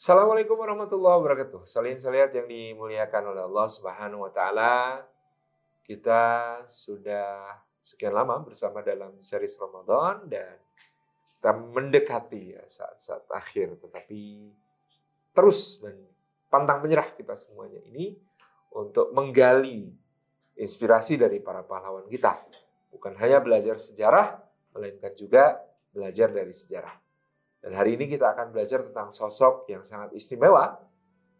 Assalamualaikum warahmatullahi wabarakatuh. Salin saliat yang dimuliakan oleh Allah Subhanahu wa taala. Kita sudah sekian lama bersama dalam series Ramadan dan kita mendekati ya saat-saat akhir tetapi terus dan pantang menyerah kita semuanya ini untuk menggali inspirasi dari para pahlawan kita. Bukan hanya belajar sejarah, melainkan juga belajar dari sejarah. Dan hari ini kita akan belajar tentang sosok yang sangat istimewa,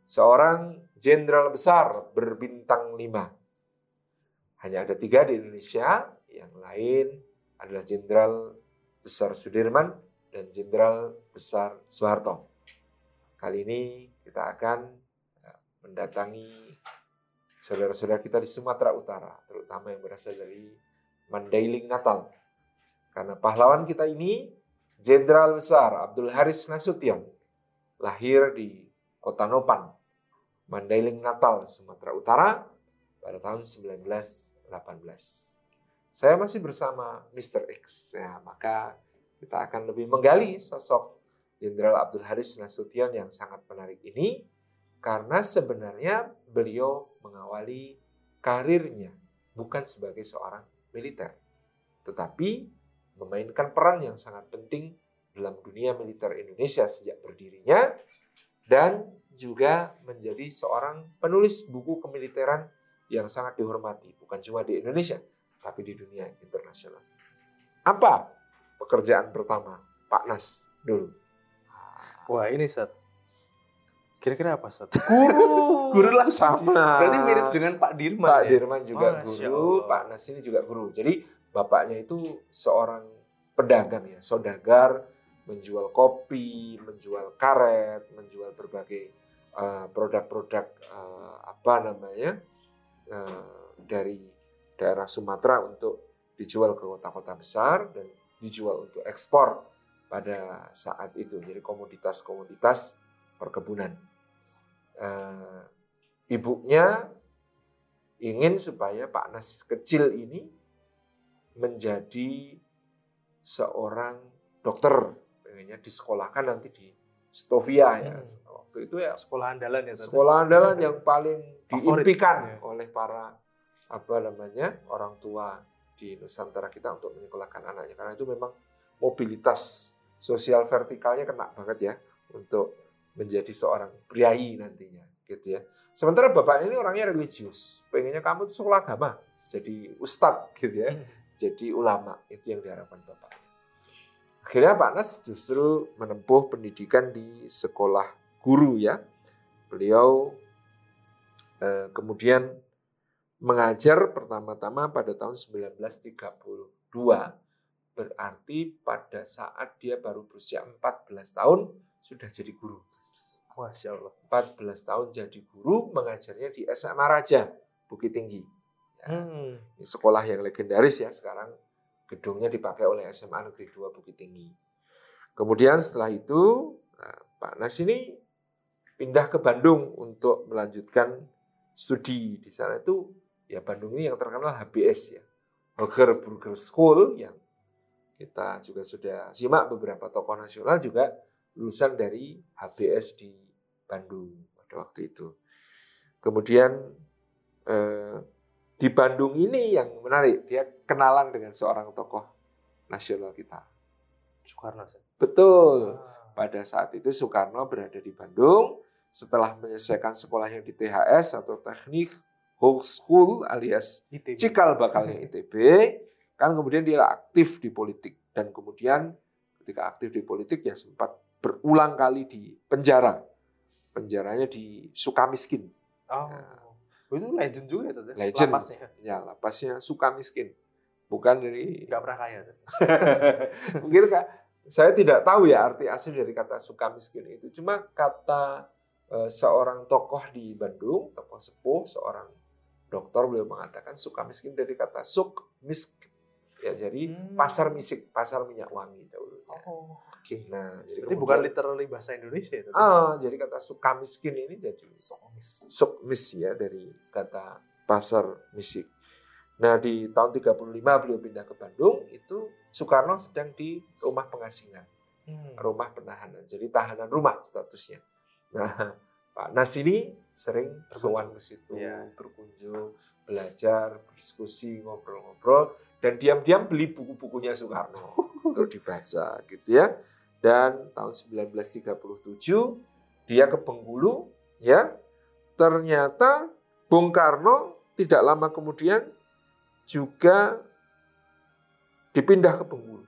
seorang jenderal besar berbintang lima. Hanya ada tiga di Indonesia, yang lain adalah jenderal besar Sudirman dan jenderal besar Soeharto. Kali ini kita akan ya, mendatangi saudara-saudara kita di Sumatera Utara, terutama yang berasal dari Mandailing Natal. Karena pahlawan kita ini Jenderal Besar Abdul Haris Nasution lahir di Kota Nopan, Mandailing Natal, Sumatera Utara pada tahun 1918. Saya masih bersama Mr. X. Ya, maka kita akan lebih menggali sosok Jenderal Abdul Haris Nasution yang sangat menarik ini karena sebenarnya beliau mengawali karirnya bukan sebagai seorang militer, tetapi memainkan peran yang sangat penting dalam dunia militer Indonesia sejak berdirinya dan juga menjadi seorang penulis buku kemiliteran yang sangat dihormati bukan cuma di Indonesia tapi di dunia internasional. Apa pekerjaan pertama Pak Nas dulu? Wah ini Sat. Kira-kira apa Sat? Guru. Guru lah sama. Berarti mirip dengan Pak Dirman Pak ya? Dirman juga Masya guru. Pak Nas ini juga guru. Jadi bapaknya itu seorang pedagang ya, saudagar, menjual kopi, menjual karet, menjual berbagai eh, produk-produk eh, apa namanya eh, dari daerah Sumatera untuk dijual ke kota-kota besar dan dijual untuk ekspor pada saat itu. Jadi komoditas-komoditas perkebunan. Eh, ibunya ingin supaya Pak Nas kecil ini menjadi seorang dokter. Pengennya disekolahkan nanti di Stovia ya. Hmm. waktu itu ya Sekolah andalan ya sekolah andalan yang paling diimpikan ya. oleh para apa namanya orang tua di Nusantara kita untuk menyekolahkan anaknya. Karena itu memang mobilitas sosial vertikalnya kena banget ya untuk menjadi seorang priai nantinya gitu ya. Sementara bapaknya ini orangnya religius. Pengennya kamu tuh sekolah agama jadi ustadz gitu ya. Hmm. Jadi ulama itu yang diharapkan bapaknya akhirnya Pak Nas justru menempuh pendidikan di sekolah guru ya. Beliau eh, kemudian mengajar pertama-tama pada tahun 1932 berarti pada saat dia baru berusia 14 tahun sudah jadi guru. Masya Allah. 14 tahun jadi guru mengajarnya di SMA Raja Bukit Tinggi Ya, Hmm. ini sekolah yang legendaris ya sekarang gedungnya dipakai oleh SMA Negeri 2 Bukit Tinggi. Kemudian setelah itu nah, Pak Nas ini pindah ke Bandung untuk melanjutkan studi di sana itu ya Bandung ini yang terkenal HBS ya Hager Burger School yang kita juga sudah simak beberapa tokoh nasional juga lulusan dari HBS di Bandung pada waktu itu. Kemudian eh, di Bandung ini yang menarik, dia kenalan dengan seorang tokoh nasional kita. Soekarno? Betul. Ah. Pada saat itu Soekarno berada di Bandung setelah menyelesaikan sekolahnya di THS atau Teknik School alias ITB. cikal bakalnya ITB, kan kemudian dia aktif di politik dan kemudian ketika aktif di politik ya sempat berulang kali di penjara. Penjaranya di Sukamiskin. Oh. Itu legend juga ya ya? Legend. Lapasnya. Ya, lapasnya Sukamiskin. Bukan dari Nggak pernah kaya Sat? Mungkin Kak, saya tidak tahu ya arti asli dari kata suka miskin itu. Cuma kata eh, seorang tokoh di Bandung, tokoh sepuh, seorang dokter beliau mengatakan suka miskin dari kata suk misk. Ya, jadi Hmm. pasar misik, pasar minyak wangi dahulu. Oh, oke. Nah, jadi Berarti bukan literally bahasa Indonesia ya Sat? Ah, jadi kata suka miskin ini jadi Somis. suk mis ya dari kata pasar misik. Nah di tahun 35 beliau pindah ke Bandung itu Soekarno sedang di rumah pengasingan, Hmm. rumah penahanan. Jadi tahanan rumah statusnya. Nah, Pak Nas ini sering Berkunjung. ke situ, Iya. berkunjung, belajar, berdiskusi, ngobrol-ngobrol, dan diam-diam beli buku-bukunya Soekarno untuk dibaca, gitu ya. Dan tahun 1937 dia ke Bengkulu, ya. Ternyata Bung Karno tidak lama kemudian juga dipindah ke Bengkulu,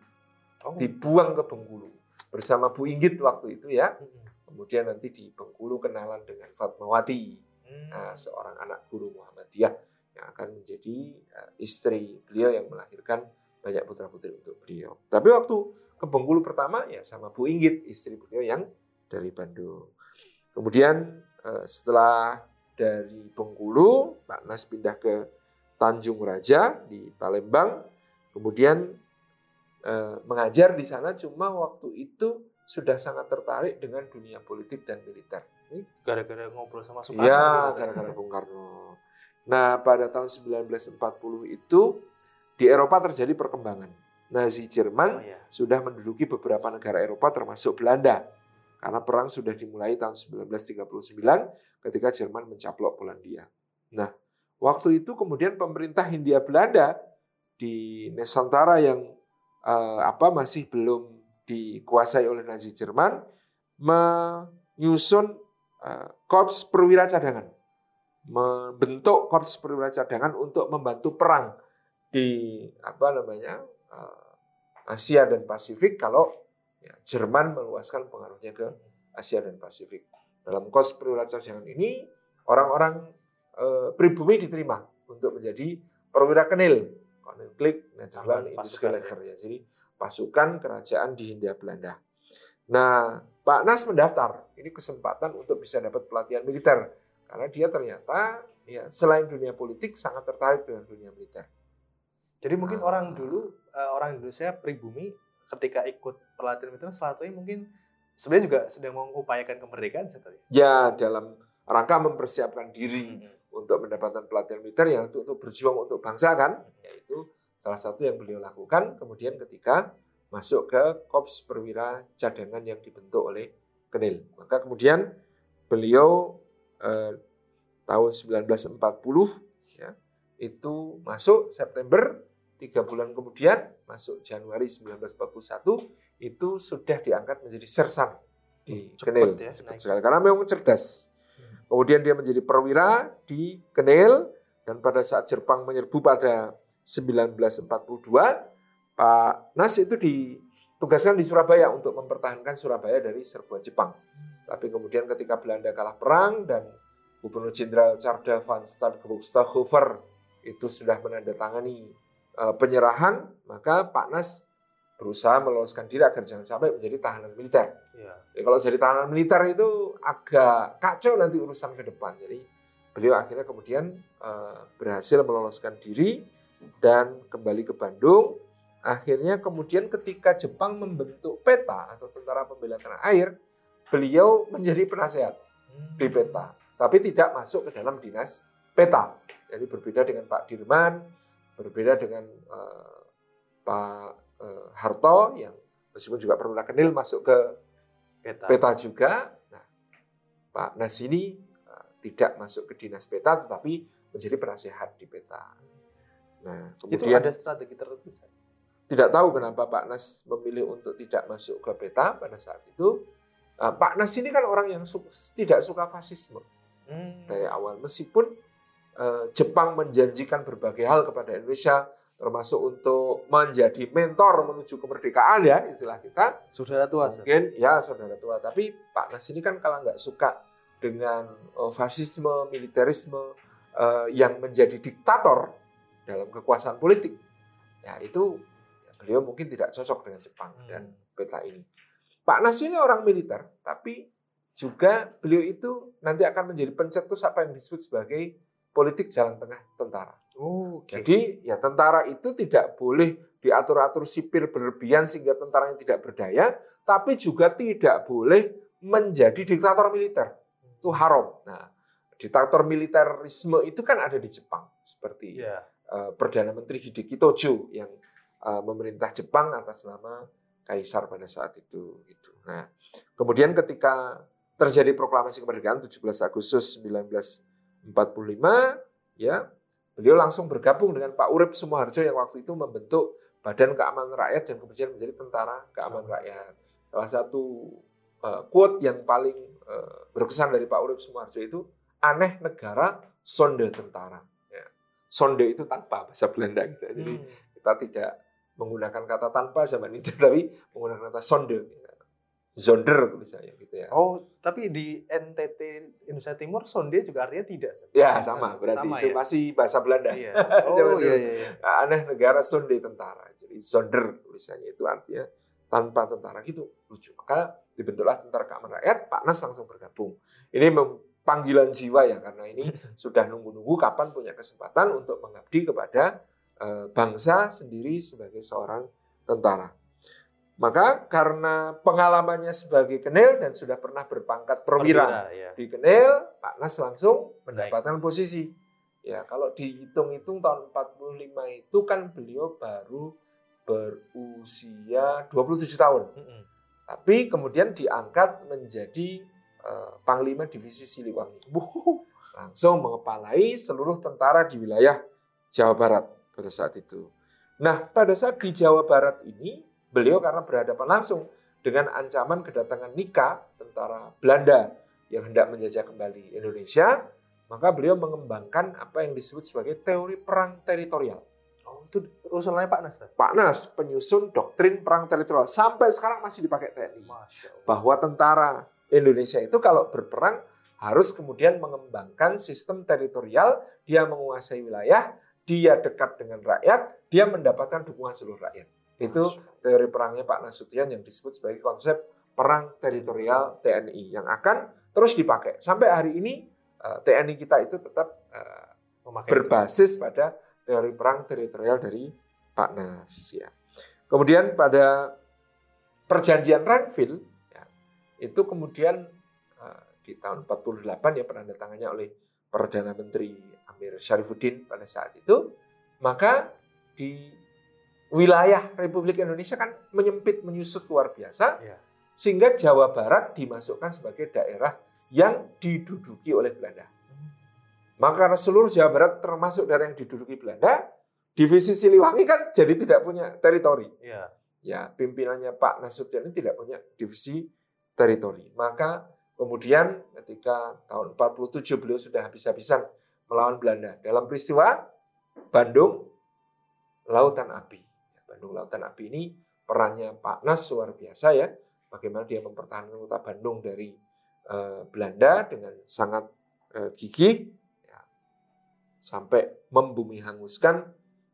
Oh. dibuang ke Bengkulu bersama Bu Inggit waktu itu ya. Kemudian nanti di Bengkulu kenalan dengan Fatmawati, Hmm. nah, seorang anak guru Muhammadiyah yang akan menjadi eh, istri beliau yang melahirkan banyak putra-putri untuk beliau. Tapi waktu ke Bengkulu pertama ya sama Bu Inggit, istri beliau yang dari Bandung. Kemudian eh, setelah dari Bengkulu, Pak Nas pindah ke Tanjung Raja di Palembang. Kemudian eh, mengajar di sana cuma waktu itu sudah sangat tertarik dengan dunia politik dan militer. Gara-gara ngobrol sama Soekarno. Iya, gara-gara Bung Karno. Nah, pada tahun 1940 itu di Eropa terjadi perkembangan. Nazi Oh, Jerman iya. sudah menduduki beberapa negara Eropa termasuk Belanda. Karena perang sudah dimulai tahun 1939 ketika Jerman mencaplok Polandia. Nah, waktu itu kemudian pemerintah Hindia Belanda di Nusantara yang eh, apa masih belum dikuasai oleh Nazi Jerman menyusun eh, korps perwira cadangan, membentuk korps perwira cadangan untuk membantu perang di apa namanya eh, Asia dan Pasifik kalau ya, Jerman meluaskan pengaruhnya ke Asia dan Pasifik. Dalam korps perwira cadangan ini orang-orang eh, pribumi diterima untuk menjadi perwira kenil, Koninklijk Nederland Pasukan, Indische ya. Ya. Jadi pasukan kerajaan di Hindia Belanda. Nah, Pak Nas mendaftar. Ini kesempatan untuk bisa dapat pelatihan militer karena dia ternyata ya selain dunia politik sangat tertarik dengan dunia militer. Jadi mungkin Ah. orang dulu, eh, orang Indonesia pribumi ketika ikut pelatihan militer salah satunya mungkin sebenarnya juga sedang mengupayakan kemerdekaan sebenarnya. Ya dalam rangka mempersiapkan diri untuk mendapatkan pelatihan militer yang untuk, untuk berjuang untuk bangsa kan, yaitu salah satu yang beliau lakukan. Kemudian ketika masuk ke Korps Perwira Cadangan yang dibentuk oleh Kenil, maka kemudian beliau eh, tahun 1940 ya itu masuk September tiga bulan kemudian masuk Januari 1941 itu sudah diangkat menjadi sersan di Kenil ya, Cepat sekali karena memang cerdas Hmm. Kemudian dia menjadi perwira di Kenil dan pada saat Jepang menyerbu pada 1942, Pak Nas itu ditugaskan di Surabaya untuk mempertahankan Surabaya dari serbuan Jepang. Tapi kemudian ketika Belanda kalah perang dan Gubernur Jenderal Carda van Stadthofer itu sudah menandatangani eh, penyerahan, maka Pak Nas berusaha meloloskan diri agar jangan sampai menjadi tahanan militer. Ya, kalau jadi tahanan militer itu agak kacau nanti urusan ke depan. Jadi beliau akhirnya kemudian eh, berhasil meloloskan diri dan kembali ke Bandung. Akhirnya kemudian ketika Jepang membentuk PETA atau Tentara Pembela Tanah Air, beliau menjadi penasehat di PETA, tapi tidak masuk ke dalam dinas PETA. Jadi berbeda dengan Pak Dirman, berbeda dengan eh, Pak eh, Harto yang meskipun juga perwira kenil masuk ke Peta. peta juga. Nah, Pak Nas ini uh, tidak masuk ke dinas peta, tetapi menjadi penasehat di peta. Nah, Itu kemudian ada strategi tertentu. Tidak tahu kenapa Pak Nas memilih untuk tidak masuk ke peta pada saat itu. Uh, Pak Nas ini kan orang yang su- tidak suka fasisme Hmm. dari awal, meskipun uh, Jepang menjanjikan berbagai hal kepada Indonesia, termasuk untuk menjadi mentor menuju kemerdekaan ya istilah kita. Saudara tua. Mungkin ya saudara tua tapi Pak Nas ini kan kalau nggak suka dengan eh, fasisme militerisme eh, yang menjadi diktator dalam kekuasaan politik ya itu ya, beliau mungkin tidak cocok dengan Jepang Hmm. dan peta ini Pak Nas ini orang militer tapi juga beliau itu nanti akan menjadi pencetus apa yang disebut sebagai politik jalan tengah tentara Oh, Oke. jadi ya tentara itu tidak boleh diatur-atur sipil berlebihan sehingga tentaranya tidak berdaya, tapi juga tidak boleh menjadi diktator militer. Itu haram. Nah, diktator militerisme itu kan ada di Jepang seperti Iya. eh, Perdana Menteri Hideki Tojo yang eh, memerintah Jepang atas nama kaisar pada saat itu gitu. Nah, kemudian ketika terjadi proklamasi kemerdekaan 17 Agustus 1945, ya beliau langsung bergabung dengan Pak Urip Sumoharjo yang waktu itu membentuk Badan Keamanan Rakyat dan kemudian menjadi Tentara Keamanan Rakyat. Salah satu uh, quote yang paling uh, berkesan dari Pak Urip Sumoharjo itu aneh negara sonde tentara. Ya. Sonde itu tanpa bahasa Belanda gitu. Jadi hmm. kita tidak menggunakan kata tanpa zaman itu, tapi menggunakan kata sonde. Zonder tulisannya gitu ya. Oh, tapi di NTT Indonesia Timur sonde juga artinya tidak. Ya, sama. Berarti sama, itu ya? masih bahasa Belanda. Iya. Oh, iya, iya, iya. Aneh negara sonde tentara. Jadi zonder tulisannya itu artinya tanpa tentara gitu. Lucu. Maka dibentuklah tentara keamanan rakyat, Pak Nas langsung bergabung. Ini panggilan jiwa ya karena ini sudah nunggu-nunggu kapan punya kesempatan untuk mengabdi kepada bangsa sendiri sebagai seorang tentara. Maka karena pengalamannya sebagai kenil dan sudah pernah berpangkat perwira, ya. di kenil, Pak Nas langsung mendapatkan Baik. posisi. Ya, kalau dihitung-hitung tahun 45 itu kan beliau baru berusia 27 tahun. Mm -hmm. Tapi kemudian diangkat menjadi uh, Panglima Divisi Siliwangi. Langsung mengepalai seluruh tentara di wilayah Jawa Barat pada saat itu. Nah, pada saat di Jawa Barat ini Beliau karena berhadapan langsung dengan ancaman kedatangan Nika, tentara Belanda yang hendak menjajah kembali Indonesia, maka beliau mengembangkan apa yang disebut sebagai teori perang teritorial. Oh, itu usulannya Pak Nas? Pak Nas, penyusun doktrin perang teritorial. Sampai sekarang masih dipakai TNI. Bahwa tentara Indonesia itu kalau berperang harus kemudian mengembangkan sistem teritorial, dia menguasai wilayah, dia dekat dengan rakyat, dia mendapatkan dukungan seluruh rakyat. Itu teori perangnya Pak Nasution yang disebut sebagai konsep perang teritorial TNI yang akan terus dipakai. Sampai hari ini eh, TNI kita itu tetap eh, berbasis pada teori perang teritorial dari Pak Nas. Ya. Kemudian pada perjanjian Renville ya, itu kemudian eh, di tahun 48 ya penandatangannya oleh Perdana Menteri Amir Syarifuddin pada saat itu, maka di wilayah Republik Indonesia kan menyempit menyusut luar biasa ya. sehingga Jawa Barat dimasukkan sebagai daerah yang diduduki oleh Belanda. Maka karena seluruh Jawa Barat termasuk daerah yang diduduki Belanda, divisi Siliwangi kan jadi tidak punya teritori. Ya, ya pimpinannya Pak Nasution ini tidak punya divisi teritori. Maka kemudian ketika tahun 47 beliau sudah habis-habisan melawan Belanda dalam peristiwa Bandung Lautan Api. Bandung Lautan Api ini perannya Pak Nas luar biasa ya. Bagaimana dia mempertahankan kota Bandung dari uh, Belanda dengan sangat uh, gigih ya, sampai membumi hanguskan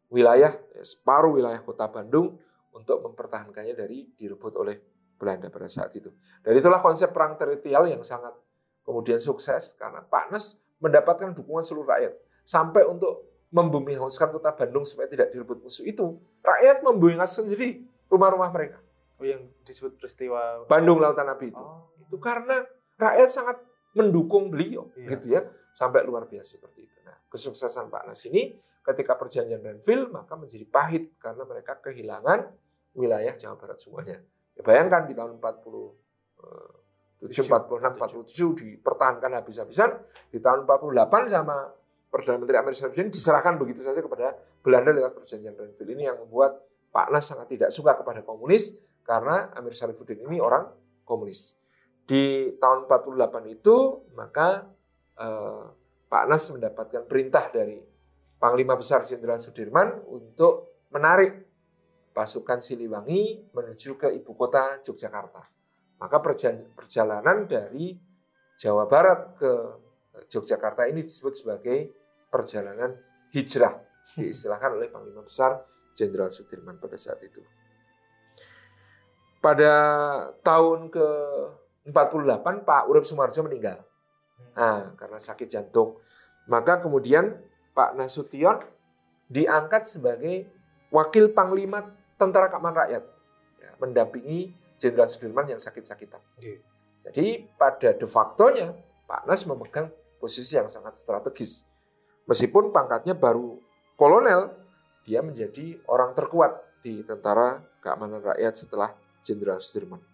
wilayah ya, separuh wilayah kota Bandung untuk mempertahankannya dari direbut oleh Belanda pada saat itu. Dan itulah konsep perang teritorial yang sangat kemudian sukses karena Pak Nas mendapatkan dukungan seluruh rakyat sampai untuk membumi hanguskan kota Bandung supaya tidak direbut musuh itu, rakyat membumi hanguskan sendiri rumah-rumah mereka. Oh, yang disebut peristiwa Bandung Lautan Api itu. Oh. Itu karena rakyat sangat mendukung beliau, iya. gitu ya, sampai luar biasa seperti itu. Nah, kesuksesan Pak Nas ini ketika perjanjian Renville maka menjadi pahit karena mereka kehilangan wilayah Jawa Barat semuanya. Ya, bayangkan di tahun 40 7, 46, 47 dipertahankan habis-habisan. Di tahun 48 sama Perdana Menteri Amerika Serikat diserahkan begitu saja kepada Belanda lewat perjanjian Renville ini yang membuat Pak Nas sangat tidak suka kepada komunis karena Amir Syarifuddin ini orang komunis. Di tahun 48 itu maka eh, Pak Nas mendapatkan perintah dari Panglima Besar Jenderal Sudirman untuk menarik pasukan Siliwangi menuju ke ibu kota Yogyakarta. Maka perjalanan dari Jawa Barat ke Yogyakarta ini disebut sebagai perjalanan hijrah diistilahkan oleh Panglima Besar Jenderal Sudirman pada saat itu. Pada tahun ke 48 Pak Urip Sumarjo meninggal. Nah, karena sakit jantung. Maka kemudian Pak Nasution diangkat sebagai wakil panglima tentara keamanan rakyat, ya, mendampingi Jenderal Sudirman yang sakit-sakitan. Jadi pada de facto-nya Pak Nas memegang posisi yang sangat strategis Meskipun pangkatnya baru kolonel, dia menjadi orang terkuat di tentara keamanan rakyat setelah Jenderal Sudirman.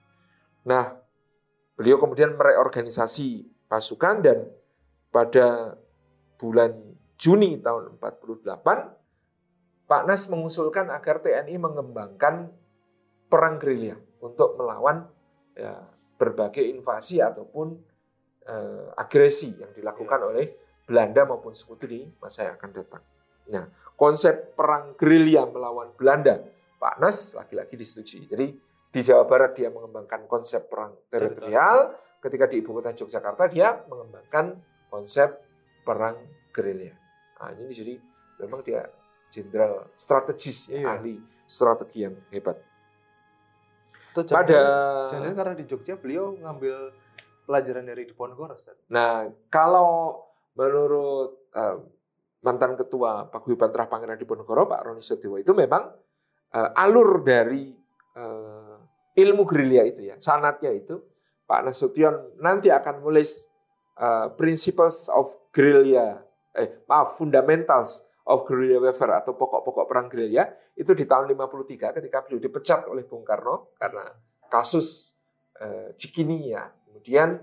Nah, beliau kemudian mereorganisasi pasukan dan pada bulan Juni tahun 48 Pak Nas mengusulkan agar TNI mengembangkan perang gerilya untuk melawan ya, berbagai invasi ataupun eh, agresi yang dilakukan Ya. oleh Belanda maupun sekutu di masa yang akan datang. Nah, konsep perang gerilya melawan Belanda, Pak Nas lagi-lagi disetujui. Jadi di Jawa Barat dia mengembangkan konsep perang teritorial, ketika di ibu kota Yogyakarta dia mengembangkan konsep perang gerilya. Nah, ini jadi memang dia jenderal strategis, ya, Iya. ahli strategi yang hebat. Itu Pada jangan karena di Jogja beliau ngambil pelajaran dari Diponegoro. Nah, kalau menurut eh, mantan ketua Paguyuban Terah Pangeran Diponegoro, Pak Roni Setiwa itu memang eh, alur dari eh, ilmu gerilya itu ya, sanatnya itu Pak Nasution nanti akan menulis eh, Principles of Guerrilla, eh maaf, Fundamentals of Guerrilla Warfare atau pokok-pokok perang gerilya itu di tahun 53 ketika beliau dipecat oleh Bung Karno karena kasus eh, Cikini ya. Kemudian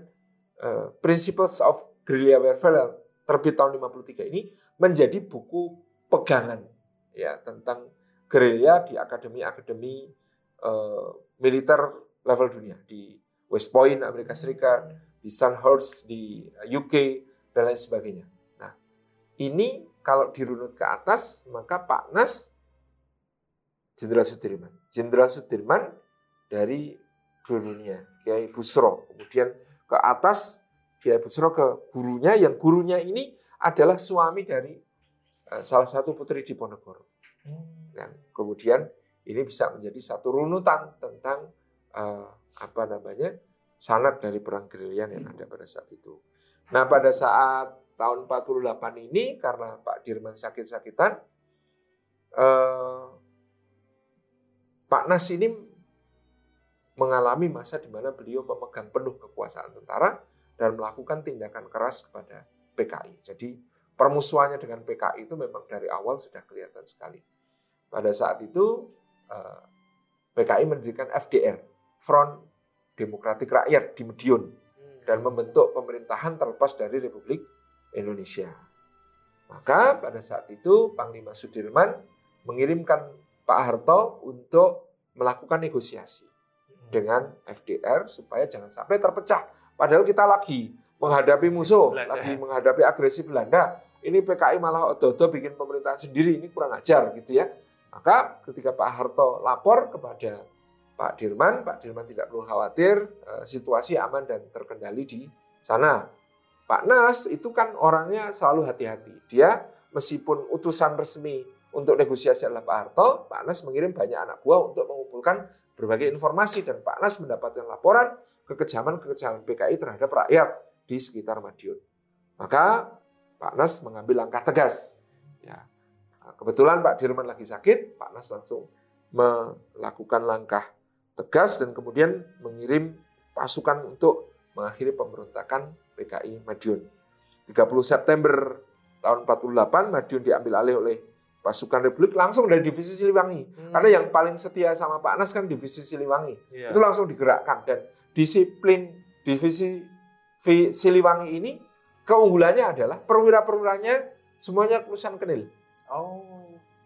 eh, Principles of Guerrilla Warfare terbit tahun 53 ini menjadi buku pegangan ya tentang gerilya di akademi-akademi eh, militer level dunia di West Point Amerika Serikat, di Sandhurst di UK dan lain sebagainya. Nah, ini kalau dirunut ke atas maka Pak Nas Jenderal Sudirman. Jenderal Sudirman dari gurunya Kiai Busro. Kemudian ke atas Kiai Busro ke gurunya yang gurunya ini adalah suami dari eh, salah satu putri Diponegoro. Yang kemudian ini bisa menjadi satu runutan tentang eh, apa namanya sanat dari perang gerilya yang ada pada saat itu. Nah pada saat tahun 48 ini karena Pak Dirman sakit-sakitan, eh, Pak Nas ini mengalami masa di mana beliau memegang penuh kekuasaan tentara dan melakukan tindakan keras kepada PKI. Jadi permusuhannya dengan PKI itu memang dari awal sudah kelihatan sekali. Pada saat itu eh, PKI mendirikan FDR, Front Demokratik Rakyat di Medion dan membentuk pemerintahan terlepas dari Republik Indonesia. Maka pada saat itu Panglima Sudirman mengirimkan Pak Harto untuk melakukan negosiasi dengan FDR supaya jangan sampai terpecah. Padahal kita lagi menghadapi musuh, Belanda. lagi menghadapi agresi Belanda. Ini PKI malah odo-odo bikin pemerintahan sendiri, ini kurang ajar gitu ya. Maka ketika Pak Harto lapor kepada Pak Dirman, Pak Dirman tidak perlu khawatir, eh, situasi aman dan terkendali di sana. Pak Nas itu kan orangnya selalu hati-hati. Dia meskipun utusan resmi untuk negosiasi adalah Pak Harto, Pak Nas mengirim banyak anak buah untuk mengumpulkan berbagai informasi dan Pak Nas mendapatkan laporan kekejaman-kekejaman PKI terhadap rakyat di sekitar Madiun. Maka Pak Nas mengambil langkah tegas. Ya. Nah, Kebetulan Pak Dirman lagi sakit, Pak Nas langsung melakukan langkah tegas dan kemudian mengirim pasukan untuk mengakhiri pemberontakan PKI Madiun. 30 September tahun 48 Madiun diambil alih oleh pasukan Republik langsung dari divisi Siliwangi. Karena yang paling setia sama Pak Nas kan divisi Siliwangi. Iya. Itu langsung digerakkan dan disiplin divisi V- Siliwangi ini keunggulannya adalah perwira-perwiranya semuanya lulusan Kenil Oh.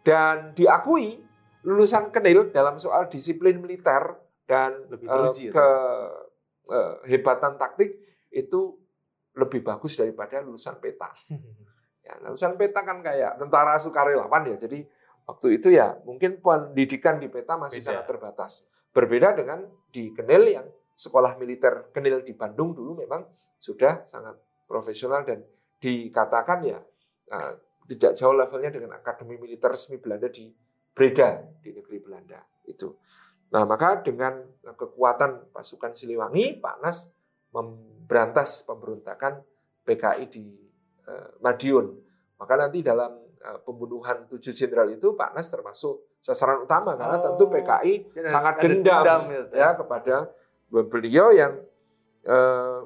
dan diakui lulusan Kenil dalam soal disiplin militer dan Lebih teruji ya, ke hebatan taktik itu lebih bagus daripada lulusan peta. Ya, lulusan peta kan kayak tentara sukarelawan ya. Jadi waktu itu ya mungkin pendidikan di peta masih Beda. sangat terbatas. Berbeda dengan di Kenil yang sekolah militer Kenil di Bandung dulu memang sudah sangat profesional dan dikatakan ya eh, tidak jauh levelnya dengan akademi militer resmi Belanda di Breda di negeri Belanda itu. Nah maka dengan kekuatan pasukan Siliwangi, Pak Nas memberantas pemberontakan PKI di eh, Madiun. Maka nanti dalam eh, pembunuhan tujuh jenderal itu Pak Nas termasuk sasaran utama karena Oh. tentu PKI Ada- sangat dendam, dendam gitu ya kepada beliau yang eh,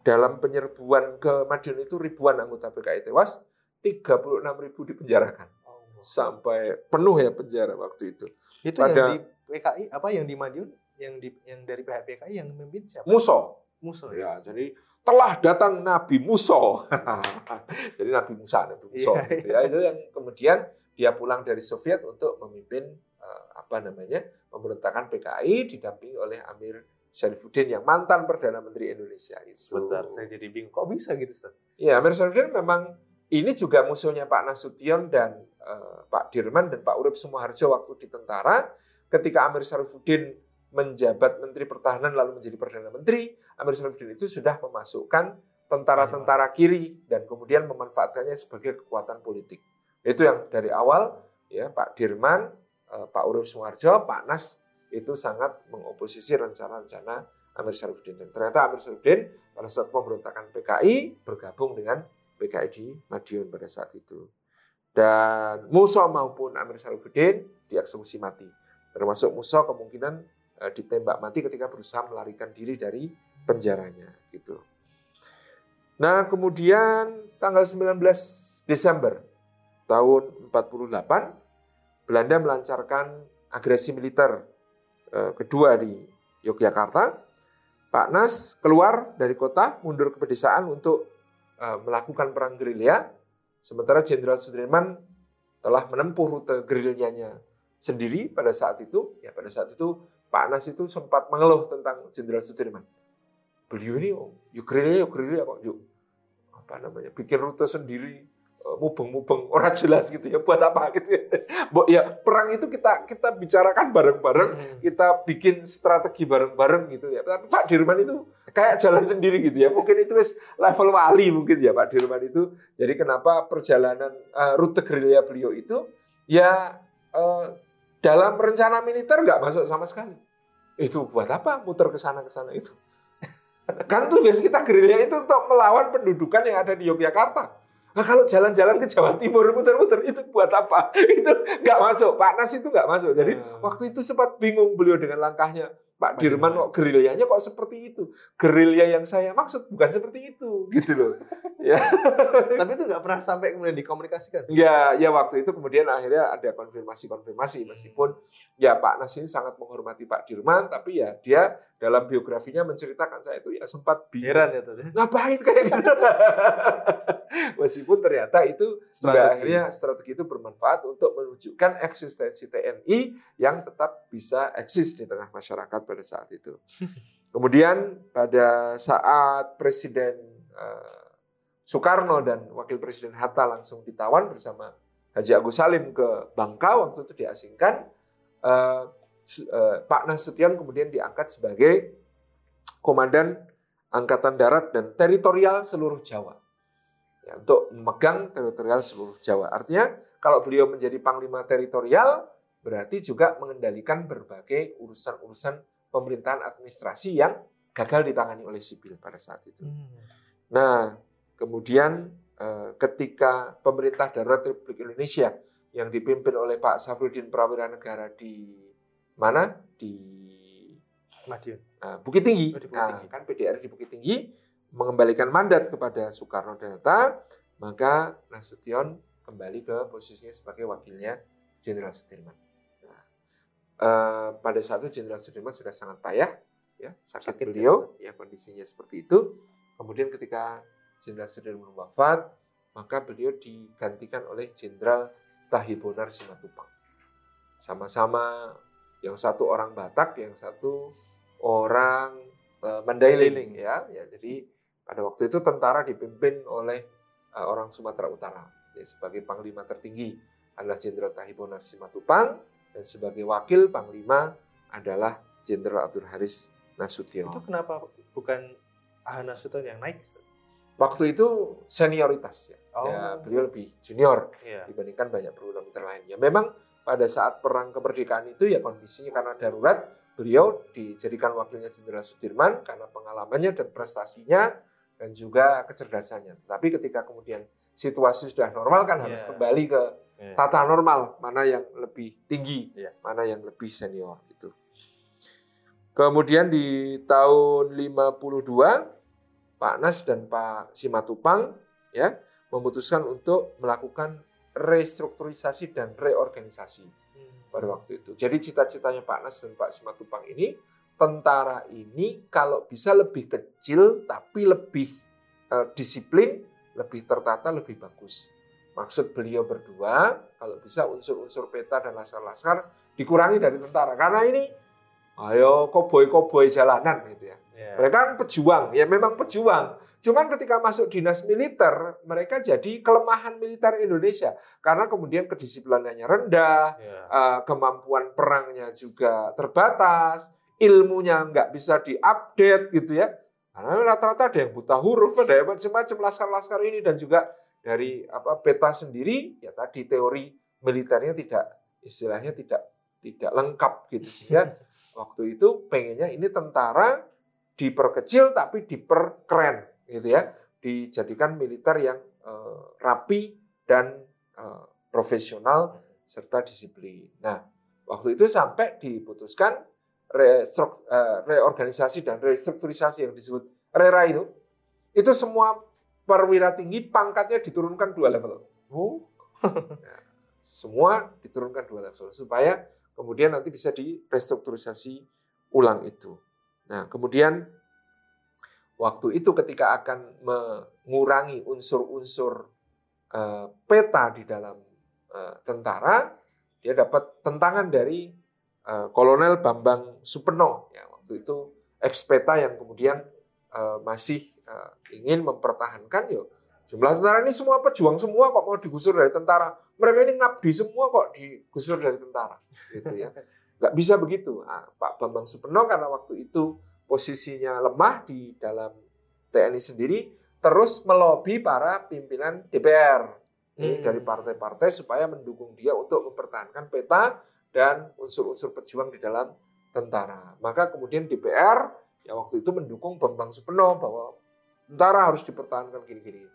dalam penyerbuan ke Madiun itu ribuan anggota PKI tewas, 36 ribu dipenjarakan Oh. Sampai penuh ya penjara waktu itu. Itu Pada- yang di PKI apa yang di Madiun yang di yang dari pihak PKI yang memimpin siapa? Muso, Musuh ya. Ya, jadi telah datang Nabi Musa. jadi Nabi Musa, Nabi. Iya, gitu ya. Itu yang kemudian dia pulang dari Soviet untuk memimpin eh, apa namanya pemberontakan PKI didampingi oleh Amir Syarifuddin yang mantan perdana menteri Indonesia itu. Sebentar, saya jadi bingung. Kok bisa gitu, Ustaz? Iya, Amir Syarifuddin memang ini juga musuhnya Pak Nasution dan eh, Pak Dirman dan Pak Urip Sumoharjo waktu di tentara. Ketika Amir Syarifuddin menjabat Menteri Pertahanan lalu menjadi Perdana Menteri, Amir Syarifuddin itu sudah memasukkan tentara-tentara kiri dan kemudian memanfaatkannya sebagai kekuatan politik. Itu yang dari awal ya Pak Dirman, eh, Pak Urip Sumoharjo, Pak Nas itu sangat mengoposisi rencana-rencana Amir Syarifuddin. Dan ternyata Amir Syarifuddin pada saat pemberontakan PKI bergabung dengan PKI di Madiun pada saat itu. Dan Musa maupun Amir Syarifuddin dieksekusi mati. Termasuk Musa kemungkinan eh, ditembak mati ketika berusaha melarikan diri dari penjaranya gitu. Nah, kemudian tanggal 19 Desember tahun 48 Belanda melancarkan agresi militer eh, kedua di Yogyakarta. Pak Nas keluar dari kota, mundur ke pedesaan untuk eh, melakukan perang gerilya. Sementara Jenderal Sudirman telah menempuh rute gerilyanya sendiri pada saat itu. Ya pada saat itu Pak Nas itu sempat mengeluh tentang Jenderal Sudirman. Beliau ini, oh, yuk gerilya, yuk gerilya kok, yuk apa namanya, bikin rute sendiri, mubeng-mubeng orang jelas gitu ya buat apa gitu ya. Ya perang itu kita kita bicarakan bareng-bareng, Hmm. kita bikin strategi bareng-bareng gitu ya. Tapi Pak Dirman itu kayak jalan sendiri gitu ya. Mungkin itu wis level wali mungkin ya Pak Dirman itu. Jadi kenapa perjalanan eh, rute gerilya beliau itu ya eh, dalam rencana militer nggak masuk sama sekali. Itu buat apa muter ke sana ke sana itu? Kan tugas kita gerilya itu untuk melawan pendudukan yang ada di Yogyakarta. Nah, kalau jalan-jalan ke Jawa Timur muter-muter itu buat apa? Itu nggak masuk. Pak Nas itu nggak masuk. Jadi Hmm. waktu itu sempat bingung beliau dengan langkahnya. Pak Dirman kok gerilyanya kok seperti itu? Gerilya yang saya maksud bukan seperti itu, gitu loh. Tapi itu nggak pernah sampai kemudian dikomunikasikan. Ya, ya waktu itu kemudian akhirnya ada konfirmasi-konfirmasi meskipun ya Pak Nas ini sangat menghormati Pak Dirman, tapi ya dia dalam biografinya menceritakan saya itu ya sempat bingung. Ya tuh. Ngapain kayak gitu? meskipun ternyata itu Strategi. akhirnya strategi itu bermanfaat untuk menunjukkan eksistensi TNI yang tetap bisa eksis di tengah masyarakat pada saat itu. Kemudian pada saat Presiden eh, Soekarno dan Wakil Presiden Hatta langsung ditawan bersama Haji Agus Salim ke Bangka waktu itu diasingkan, eh, eh, Pak Nasution kemudian diangkat sebagai Komandan Angkatan Darat dan Teritorial seluruh Jawa. Ya, untuk memegang teritorial seluruh Jawa. Artinya kalau beliau menjadi Panglima Teritorial, berarti juga mengendalikan berbagai urusan-urusan pemerintahan administrasi yang gagal ditangani oleh sipil pada saat itu. Hmm. Nah, kemudian eh, ketika pemerintah darurat Republik Indonesia yang dipimpin oleh Pak Safruddin Prawira Negara di mana? Di Madiun. eh, Bukit Tinggi. Oh, di Bukit Nah, Tinggi. kan PDR di Bukit Tinggi mengembalikan mandat kepada Soekarno dan Hatta, maka Nasution kembali ke posisinya sebagai wakilnya Jenderal Sudirman. Eh, pada saat itu Jenderal Sudirman sudah sangat payah, ya sakit, Sakit, ya. beliau, ya kondisinya seperti itu. Kemudian ketika Jenderal Sudirman wafat, maka beliau digantikan oleh Jenderal Tahibonar Simatupang. Sama-sama yang satu orang Batak, yang satu orang eh, Mandailing ya. ya. Jadi pada waktu itu tentara dipimpin oleh eh, orang Sumatera Utara. Ya, sebagai panglima tertinggi adalah Jenderal Tahibonar Simatupang dan sebagai wakil panglima adalah Jenderal Abdul Haris Nasution. Itu kenapa bukan Ahana Suton yang naik? Waktu itu senioritas ya. Oh. ya beliau lebih junior Iya. dibandingkan banyak perwira militer lain. Ya memang pada saat perang kemerdekaan itu ya kondisinya karena darurat beliau dijadikan wakilnya Jenderal Sudirman karena pengalamannya dan prestasinya dan juga kecerdasannya. Tapi ketika kemudian situasi sudah normal kan harus Iya. kembali ke Iya. tata normal mana yang lebih tinggi, Iya. mana yang lebih senior gitu. Kemudian di tahun 52 Pak Nas dan Pak Simatupang ya memutuskan untuk melakukan restrukturisasi dan reorganisasi Hmm. pada waktu itu. Jadi cita-citanya Pak Nas dan Pak Simatupang ini tentara ini kalau bisa lebih kecil tapi lebih eh, disiplin, lebih tertata, lebih bagus. Maksud beliau berdua, kalau bisa unsur-unsur peta dan laskar-laskar dikurangi dari tentara. Karena ini, ayo koboi-koboi jalanan gitu ya. Ya. Mereka kan pejuang, ya memang pejuang. Cuman ketika masuk dinas militer, mereka jadi kelemahan militer Indonesia. Karena kemudian kedisiplinannya rendah, Ya. eh, kemampuan perangnya juga terbatas, ilmunya nggak bisa diupdate gitu ya. Karena rata-rata ada yang buta huruf, ada yang macam-macam laskar-laskar ini dan juga dari apa peta sendiri ya tadi teori militernya tidak istilahnya tidak tidak lengkap gitu sehingga waktu itu pengennya ini tentara diperkecil tapi diperkeren gitu ya. Dijadikan militer yang eh, rapi dan eh, profesional serta disiplin. Nah waktu itu sampai diputuskan eh, reorganisasi dan restrukturisasi yang disebut RERA itu. Itu semua perwira tinggi pangkatnya diturunkan dua level Oh, semua diturunkan dua level supaya kemudian nanti bisa direstrukturisasi ulang itu. Nah, kemudian waktu itu ketika akan mengurangi unsur-unsur eh, peta di dalam eh, tentara, dia dapat tentangan dari eh, Kolonel Bambang Supeno. Ya, waktu itu ekspeta yang kemudian eh, masih eh, ingin mempertahankan yuk jumlah tentara ini semua pejuang semua kok mau digusur dari tentara. Mereka ini ngabdi semua kok digusur dari tentara gitu ya. Nggak bisa begitu. Nah, Pak Bambang Supeno karena waktu itu posisinya lemah di dalam TNI sendiri terus melobi para pimpinan DPR Ini Hmm. dari partai-partai supaya mendukung dia untuk mempertahankan peta dan unsur-unsur pejuang di dalam tentara. Maka kemudian DPR ya waktu itu mendukung Bambang Supeno bahwa tentara harus dipertahankan gini-gini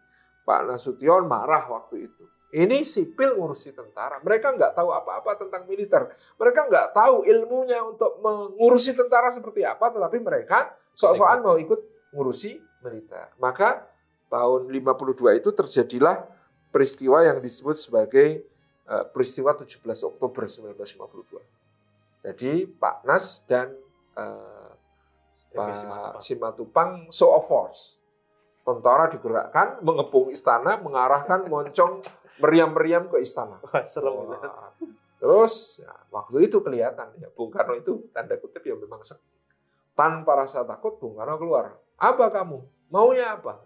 Pak Nasution marah waktu itu. Ini sipil ngurusi tentara. Mereka nggak tahu apa-apa tentang militer. Mereka nggak tahu ilmunya untuk mengurusi tentara seperti apa, tetapi mereka sok-sokan mau ikut ngurusi militer. Maka tahun 52 itu terjadilah peristiwa yang disebut sebagai eh, peristiwa 17 Oktober 1952. Jadi Pak Nas dan eh, Pak Simatupang show of force tentara digerakkan mengepung istana, mengarahkan moncong meriam-meriam ke istana. Wah, serem. Wah. Terus ya, waktu itu kelihatan ya Bung Karno itu tanda kutip ya memang sekti. Tanpa rasa takut Bung Karno keluar. Apa kamu? Maunya apa?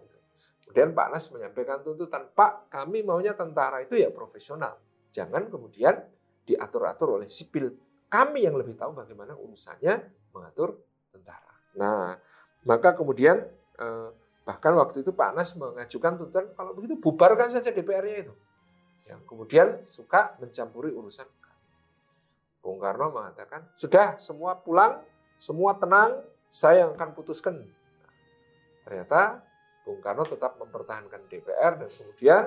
Kemudian Pak Nas menyampaikan tuntutan, Pak kami maunya tentara itu ya profesional. Jangan kemudian diatur-atur oleh sipil. Kami yang lebih tahu bagaimana urusannya mengatur tentara. Nah, maka kemudian eh, Bahkan waktu itu Pak Anas mengajukan tuntutan kalau begitu bubarkan saja DPR-nya itu. Yang kemudian suka mencampuri urusan. Bung Karno mengatakan, sudah semua pulang, semua tenang, saya yang akan putuskan. Nah, ternyata Bung Karno tetap mempertahankan DPR dan kemudian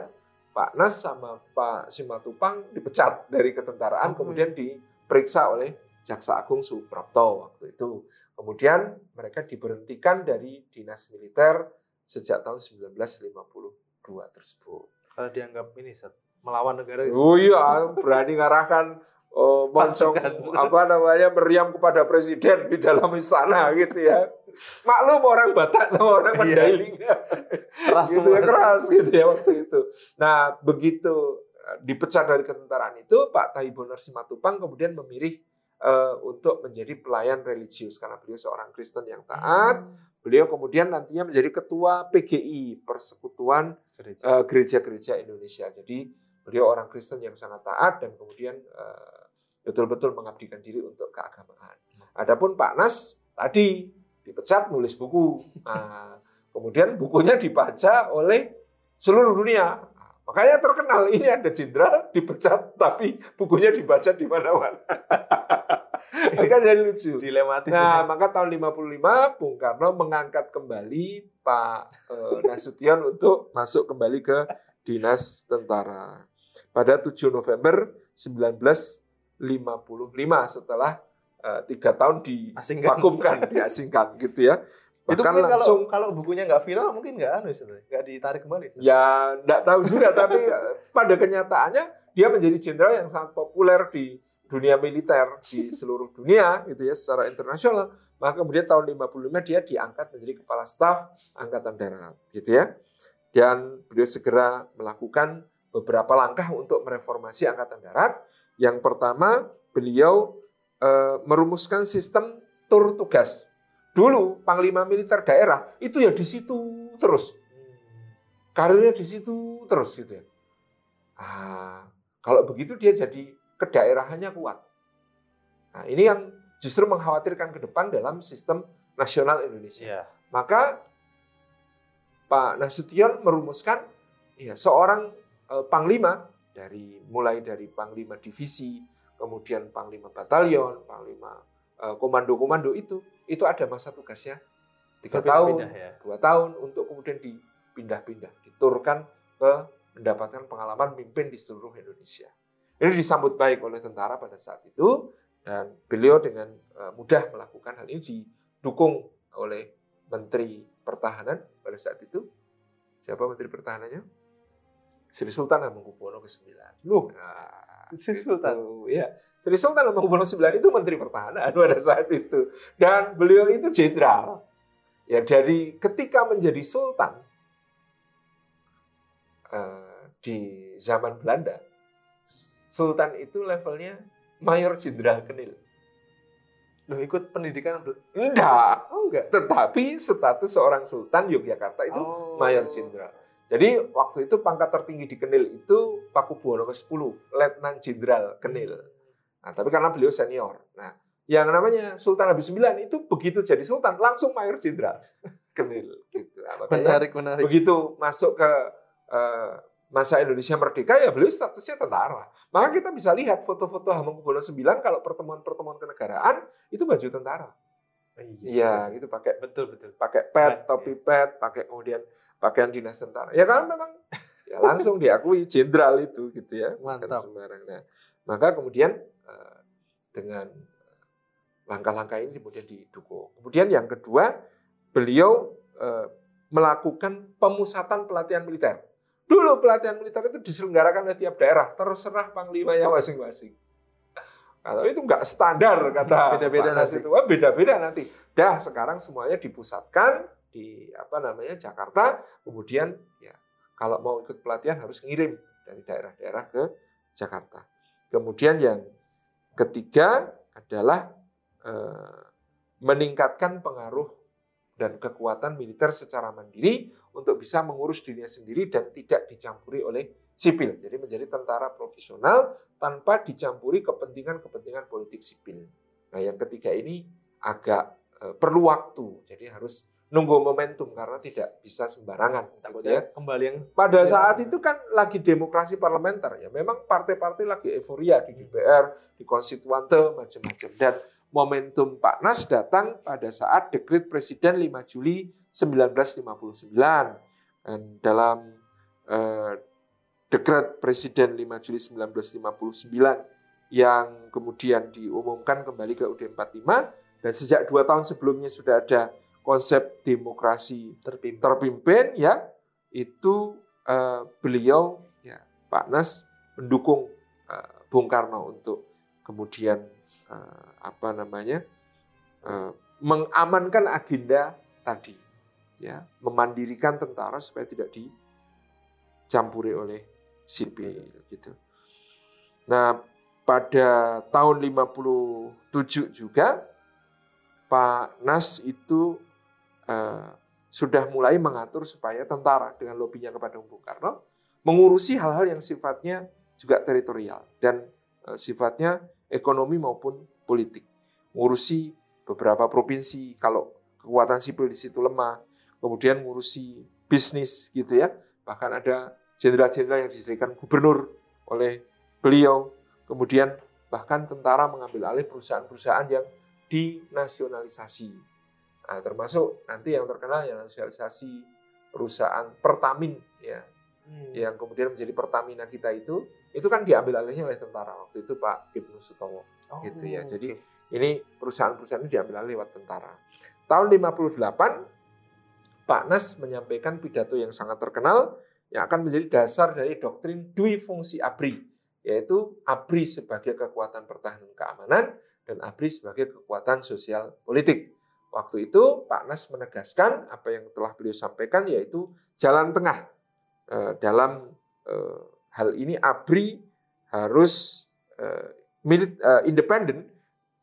Pak Nas sama Pak Simatupang dipecat dari ketentaraan, kemudian diperiksa oleh Jaksa Agung Suprapto waktu itu. Kemudian mereka diberhentikan dari dinas militer sejak tahun 1952 tersebut. Kalau dianggap ini Sat, melawan negara gitu. Oh iya, berani ngarahkan oh, Pasukan. apa namanya meriam kepada presiden di dalam istana gitu ya. Maklum orang Batak sama orang Iya. Mandailing. Keras gitu ya keras gitu ya waktu itu. Nah, begitu eh, dipecat dari ketentaraan itu Pak Tahibonar Simatupang kemudian memilih eh, untuk menjadi pelayan religius karena beliau seorang Kristen yang taat. Beliau kemudian nantinya menjadi ketua PGI, Persekutuan Gereja. eh, gereja-gereja Indonesia. Jadi beliau orang Kristen yang sangat taat dan kemudian eh, betul-betul mengabdikan diri untuk keagamaan. Adapun Pak Nas tadi dipecat nulis buku. Nah, kemudian bukunya dibaca oleh seluruh dunia. Makanya terkenal ini ada jenderal dipecat tapi bukunya dibaca di mana-mana. kan jadi lucu. Dilematis. Nah, ini. maka tahun 55 Bung Karno mengangkat kembali Pak eh, Nasution untuk masuk kembali ke dinas tentara. Pada 7 November 1955 setelah eh, tiga tahun Asingkan. divakumkan, diasingkan gitu ya. itu mungkin langsung kalau kalau bukunya nggak viral mungkin nggak anu nggak ditarik kembali Ya, enggak tahu juga, tapi eh, pada kenyataannya dia menjadi jenderal yang sangat populer di dunia militer di seluruh dunia gitu ya secara internasional. Maka kemudian tahun 55 dia diangkat menjadi kepala staf angkatan darat gitu ya. Dan beliau segera melakukan beberapa langkah untuk mereformasi angkatan darat. Yang pertama beliau e, merumuskan sistem tur tugas. Dulu panglima militer daerah itu ya di situ terus. Karirnya di situ terus gitu ya. Ah, kalau begitu dia jadi kedaerahannya kuat. Nah, ini yang justru mengkhawatirkan ke depan dalam sistem nasional Indonesia. Iya. Maka Pak Nasution merumuskan ya seorang eh, panglima dari mulai dari panglima divisi, kemudian panglima batalion, panglima eh, komando-komando itu itu ada masa tugasnya tiga tahun, ya. dua tahun untuk kemudian dipindah-pindah, diturunkan ke mendapatkan pengalaman mimpin di seluruh Indonesia. Ini disambut baik oleh tentara pada saat itu dan beliau dengan eh, mudah melakukan hal ini didukung oleh Menteri Pertahanan pada saat itu. Siapa Menteri Pertahanannya? Sri Sultan Hamengkubuwono ke-9. Loh, nah, Sri Sultan. Itu, ya. Sri Sultan Hamengkubuwono ke-9 itu Menteri Pertahanan pada saat itu. Dan beliau itu jenderal. Ya dari ketika menjadi sultan uh, di zaman Belanda, Sultan itu levelnya mayor jenderal kenil. Loh ikut pendidikan? Enggak. Oh enggak. Tetapi status seorang sultan Yogyakarta itu oh. mayor jenderal. Jadi waktu itu pangkat tertinggi di Kenil itu Pakubuwono ke-10, Letnan Jenderal Kenil. Nah, tapi karena beliau senior. Nah, yang namanya Sultan Habis Sembilan itu begitu jadi sultan langsung mayor jenderal Kenil gitu. Nah, menarik, menarik. Begitu masuk ke uh, masa Indonesia merdeka ya beliau statusnya tentara. Maka kita bisa lihat foto-foto Hamengkubuwono IX kalau pertemuan-pertemuan kenegaraan itu baju tentara. Iya, gitu pakai betul betul. Pakai pet, topi iya. pet, pakai kemudian pakaian dinas tentara. Ya kan memang ya langsung diakui jenderal itu gitu ya. Mantap. sembarang. Nah, maka kemudian eh, dengan langkah-langkah ini kemudian didukung. Kemudian yang kedua, beliau eh, melakukan pemusatan pelatihan militer Dulu pelatihan militer itu diselenggarakan oleh tiap daerah, terserah panglimanya masing-masing. Kalau itu nggak standar kata beda-beda nanti. Itu beda-beda nanti. Dah sekarang semuanya dipusatkan di apa namanya Jakarta. Kemudian ya kalau mau ikut pelatihan harus ngirim dari daerah-daerah ke Jakarta. Kemudian yang ketiga adalah eh, meningkatkan pengaruh dan kekuatan militer secara mandiri untuk bisa mengurus dirinya sendiri dan tidak dicampuri oleh sipil. Jadi menjadi tentara profesional tanpa dicampuri kepentingan-kepentingan politik sipil. Nah, yang ketiga ini agak e, perlu waktu. Jadi harus nunggu momentum karena tidak bisa sembarangan. ya. Kembali yang pada saat itu kan lagi demokrasi parlementer ya. Memang partai-partai lagi euforia di DPR, di konstituante macam-macam dan momentum Pak Nas datang pada saat dekret Presiden 5 Juli 1959. Dan dalam eh, dekret Presiden 5 Juli 1959 yang kemudian diumumkan kembali ke UD 45 dan sejak dua tahun sebelumnya sudah ada konsep demokrasi terpimpin, terpimpin ya itu eh, beliau ya Pak Nas mendukung eh, Bung Karno untuk kemudian uh, apa namanya uh, mengamankan agenda tadi, ya memandirikan tentara supaya tidak dicampuri oleh sipil gitu. Nah pada tahun 57 juga Pak Nas itu uh, sudah mulai mengatur supaya tentara dengan lobinya kepada Bung Karno mengurusi hal-hal yang sifatnya juga teritorial dan sifatnya ekonomi maupun politik. Ngurusi beberapa provinsi kalau kekuatan sipil di situ lemah, kemudian ngurusi bisnis gitu ya. Bahkan ada jenderal-jenderal yang dijadikan gubernur oleh beliau. Kemudian bahkan tentara mengambil alih perusahaan-perusahaan yang dinasionalisasi. Nah, termasuk nanti yang terkenal yang nasionalisasi perusahaan Pertamin ya. Hmm. Yang kemudian menjadi Pertamina kita itu itu kan diambil alihnya oleh tentara waktu itu Pak Ibnu Sutomo oh, gitu ya. Jadi okay. ini perusahaan-perusahaan ini diambil alih lewat tentara. Tahun 58 Pak Nas menyampaikan pidato yang sangat terkenal yang akan menjadi dasar dari doktrin dui fungsi ABRI yaitu ABRI sebagai kekuatan pertahanan keamanan dan ABRI sebagai kekuatan sosial politik. Waktu itu Pak Nas menegaskan apa yang telah beliau sampaikan yaitu jalan tengah eh, dalam eh, hal ini ABRI harus milit independen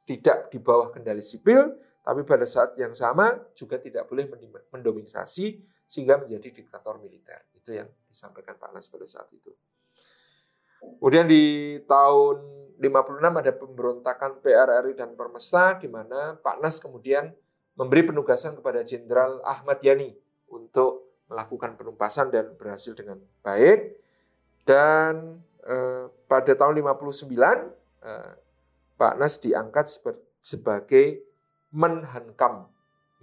tidak di bawah kendali sipil tapi pada saat yang sama juga tidak boleh mendominasi sehingga menjadi diktator militer. Itu yang disampaikan Pak Nas pada saat itu. Kemudian di tahun 56 ada pemberontakan PRRI dan Permesta di mana Pak Nas kemudian memberi penugasan kepada Jenderal Ahmad Yani untuk melakukan penumpasan dan berhasil dengan baik. Dan eh, pada tahun 59 eh, Pak Nas diangkat sebagai Menhankam,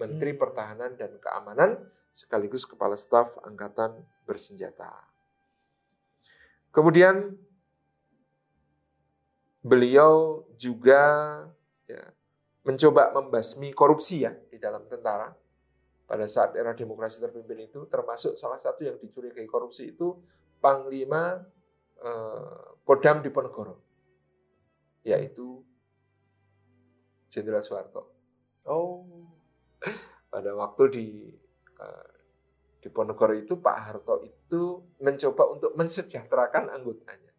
Menteri hmm. Pertahanan dan Keamanan, sekaligus Kepala Staf Angkatan Bersenjata. Kemudian beliau juga ya, mencoba membasmi korupsi ya di dalam tentara. Pada saat era demokrasi terpimpin itu, termasuk salah satu yang dicurigai korupsi itu Panglima eh, Kodam Diponegoro, yaitu Jenderal Soeharto. Oh. Pada waktu di uh, di Ponegoro itu Pak Harto itu mencoba untuk mensejahterakan anggotanya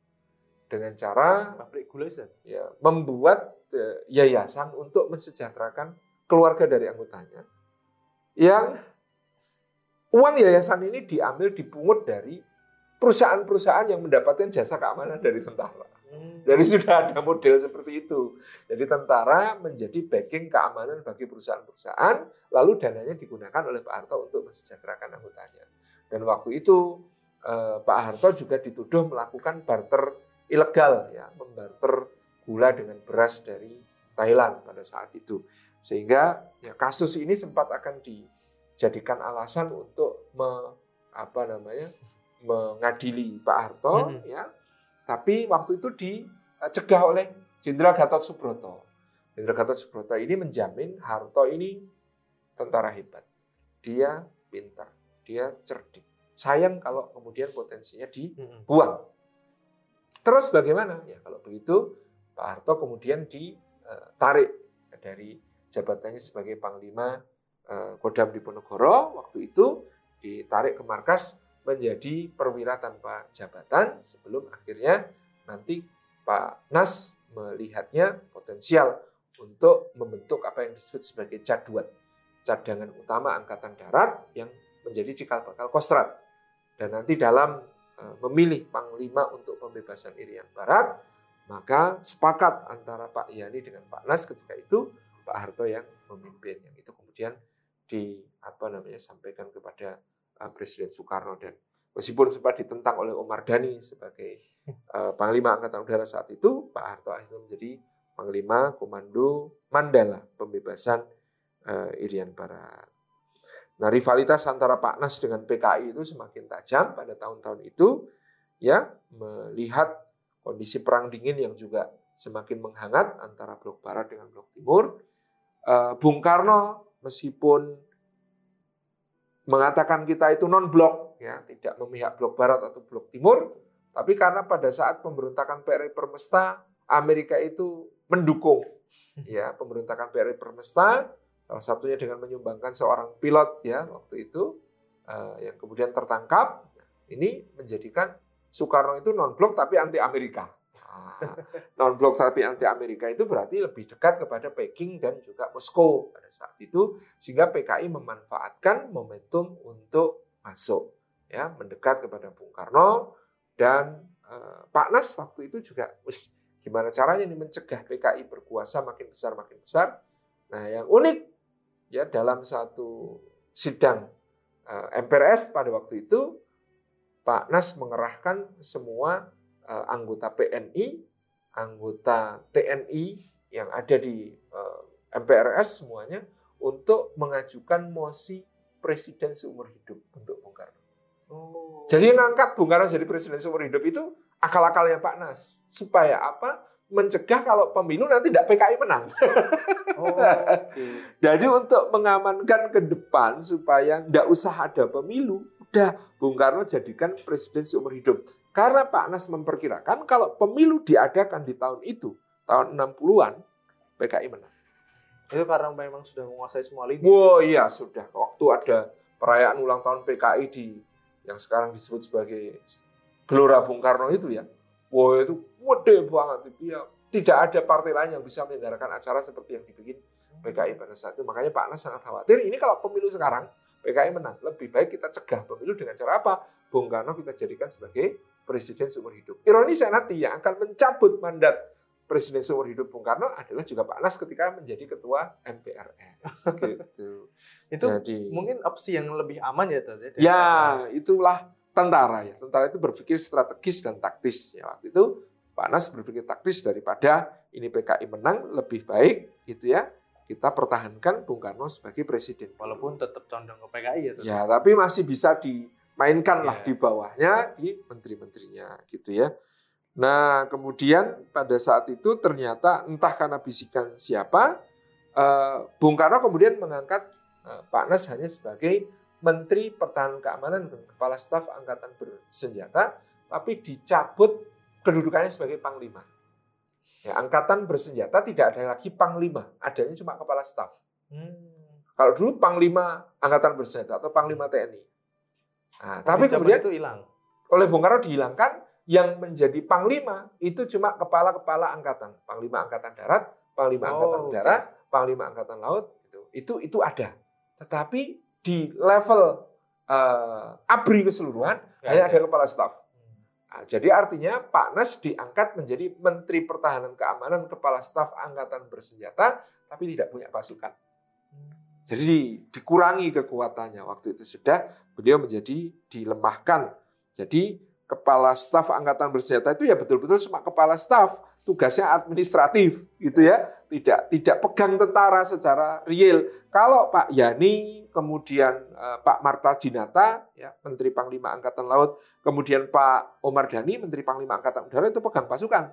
dengan cara pabrik gula ya membuat uh, yayasan untuk mensejahterakan keluarga dari anggotanya yang uang yayasan ini diambil dipungut dari perusahaan-perusahaan yang mendapatkan jasa keamanan dari tentara. Jadi sudah ada model seperti itu. Jadi tentara menjadi backing keamanan bagi perusahaan-perusahaan, lalu dananya digunakan oleh Pak Harto untuk mensejahterakan anggotanya. Dan waktu itu eh, Pak Harto juga dituduh melakukan barter ilegal, ya, membarter gula dengan beras dari Thailand pada saat itu. Sehingga ya, kasus ini sempat akan dijadikan alasan untuk me, apa namanya mengadili Pak Harto, hmm. ya tapi waktu itu dicegah oleh Jenderal Gatot Subroto. Jenderal Gatot Subroto ini menjamin Harto ini tentara hebat. Dia pintar, dia cerdik. Sayang kalau kemudian potensinya dibuang. Terus bagaimana? Ya kalau begitu Pak Harto kemudian ditarik dari jabatannya sebagai Panglima eh, Kodam Diponegoro waktu itu ditarik ke markas menjadi perwira tanpa jabatan sebelum akhirnya nanti Pak Nas melihatnya potensial untuk membentuk apa yang disebut sebagai caduan, cadangan utama Angkatan Darat yang menjadi cikal bakal Kostrat. Dan nanti dalam e, memilih Panglima untuk pembebasan Irian Barat, maka sepakat antara Pak Yani dengan Pak Nas ketika itu Pak Harto yang memimpin yang itu kemudian di apa namanya sampaikan kepada uh, Presiden Soekarno dan meskipun sempat ditentang oleh Omar Dhani sebagai uh, Panglima Angkatan Udara saat itu, Pak Harto akhirnya menjadi Panglima Komando Mandala pembebasan uh, Irian Barat. Nah, rivalitas antara Pak Nas dengan PKI itu semakin tajam pada tahun-tahun itu, ya, melihat kondisi perang dingin yang juga semakin menghangat antara blok barat dengan blok timur. Uh, Bung Karno meskipun mengatakan kita itu non blok ya tidak memihak blok barat atau blok timur tapi karena pada saat pemberontakan PRI Permesta Amerika itu mendukung ya pemberontakan PRI Permesta salah satunya dengan menyumbangkan seorang pilot ya waktu itu uh, yang kemudian tertangkap ini menjadikan Soekarno itu non blok tapi anti Amerika Nah, non-blok tapi anti Amerika itu berarti lebih dekat kepada Peking dan juga Moskow pada saat itu sehingga PKI memanfaatkan momentum untuk masuk ya mendekat kepada Bung Karno dan eh, Pak Nas waktu itu juga wis gimana caranya ini mencegah PKI berkuasa makin besar makin besar. Nah, yang unik ya dalam satu sidang eh, MPRS pada waktu itu Pak Nas mengerahkan semua uh, anggota PNI, anggota TNI yang ada di uh, eh, MPRS semuanya untuk mengajukan mosi presiden seumur hidup untuk Bung Karno. Oh. Jadi yang angkat Bung Karno jadi presiden seumur hidup itu akal-akalnya Pak Nas supaya apa? Mencegah kalau pemilu nanti tidak PKI menang. Oh, oke. Jadi untuk mengamankan ke depan supaya nggak usah ada pemilu, udah Bung Karno jadikan presiden seumur hidup. Karena Pak Nas memperkirakan kalau pemilu diadakan di tahun itu, tahun 60-an, PKI menang. Itu karena memang sudah menguasai semua lini. Wah iya sudah. Waktu ada perayaan ulang tahun PKI di yang sekarang disebut sebagai Gelora Bung Karno itu ya. Wah itu gede banget itu ya. Tidak ada partai lain yang bisa menyelenggarakan acara seperti yang dibikin PKI pada saat itu. Makanya Pak Nas sangat khawatir. Ini kalau pemilu sekarang PKI menang, lebih baik kita cegah pemilu dengan cara apa? Bung Karno kita jadikan sebagai presiden seumur hidup. Ironisnya nanti yang akan mencabut mandat presiden seumur hidup Bung Karno adalah juga Pak Nas ketika menjadi ketua MPRS. gitu. Itu Jadi mungkin opsi yang lebih aman ya, Taz, daripada- ya itulah tentara ya. Tentara itu berpikir strategis dan taktis ya. Waktu itu Pak Nas berpikir taktis daripada ini PKI menang lebih baik gitu ya. Kita pertahankan Bung Karno sebagai presiden. Walaupun tetap condong ke PKI ya, Taz. Ya, tapi masih bisa dimainkan lah Ya. di bawahnya di menteri-menterinya gitu ya. Nah, kemudian pada saat itu ternyata entah karena bisikan siapa, eh, Bung Karno kemudian mengangkat eh, Pak Nas hanya sebagai Menteri Pertahanan Keamanan dan Kepala Staf Angkatan Bersenjata, tapi dicabut kedudukannya sebagai Panglima. Ya, angkatan bersenjata tidak ada lagi Panglima, adanya cuma Kepala Staf. Hmm. Kalau dulu Panglima Angkatan Bersenjata atau Panglima TNI. Nah, tapi kemudian itu hilang. oleh Bung Karno dihilangkan yang menjadi Panglima itu cuma kepala-kepala angkatan, Panglima Angkatan Darat, Panglima Oh, Angkatan. Udara, Panglima Angkatan Laut, gitu. itu itu ada. Tetapi di level eh, ABRI keseluruhan Nggak hanya ada. ada kepala staf. Nah, jadi artinya Pak Nas diangkat menjadi Menteri Pertahanan Keamanan Kepala Staf Angkatan Bersenjata, tapi tidak punya pasukan. Jadi di- dikurangi kekuatannya. Waktu itu sudah beliau menjadi dilemahkan. Jadi kepala staf angkatan bersenjata itu ya betul-betul cuma kepala staf, tugasnya administratif gitu ya. Tidak tidak pegang tentara secara real. Kalau Pak Yani, kemudian eh, Pak Marta Dinata, ya Menteri Panglima Angkatan Laut, kemudian Pak Omar Dhani, Menteri Panglima Angkatan Udara itu pegang pasukan.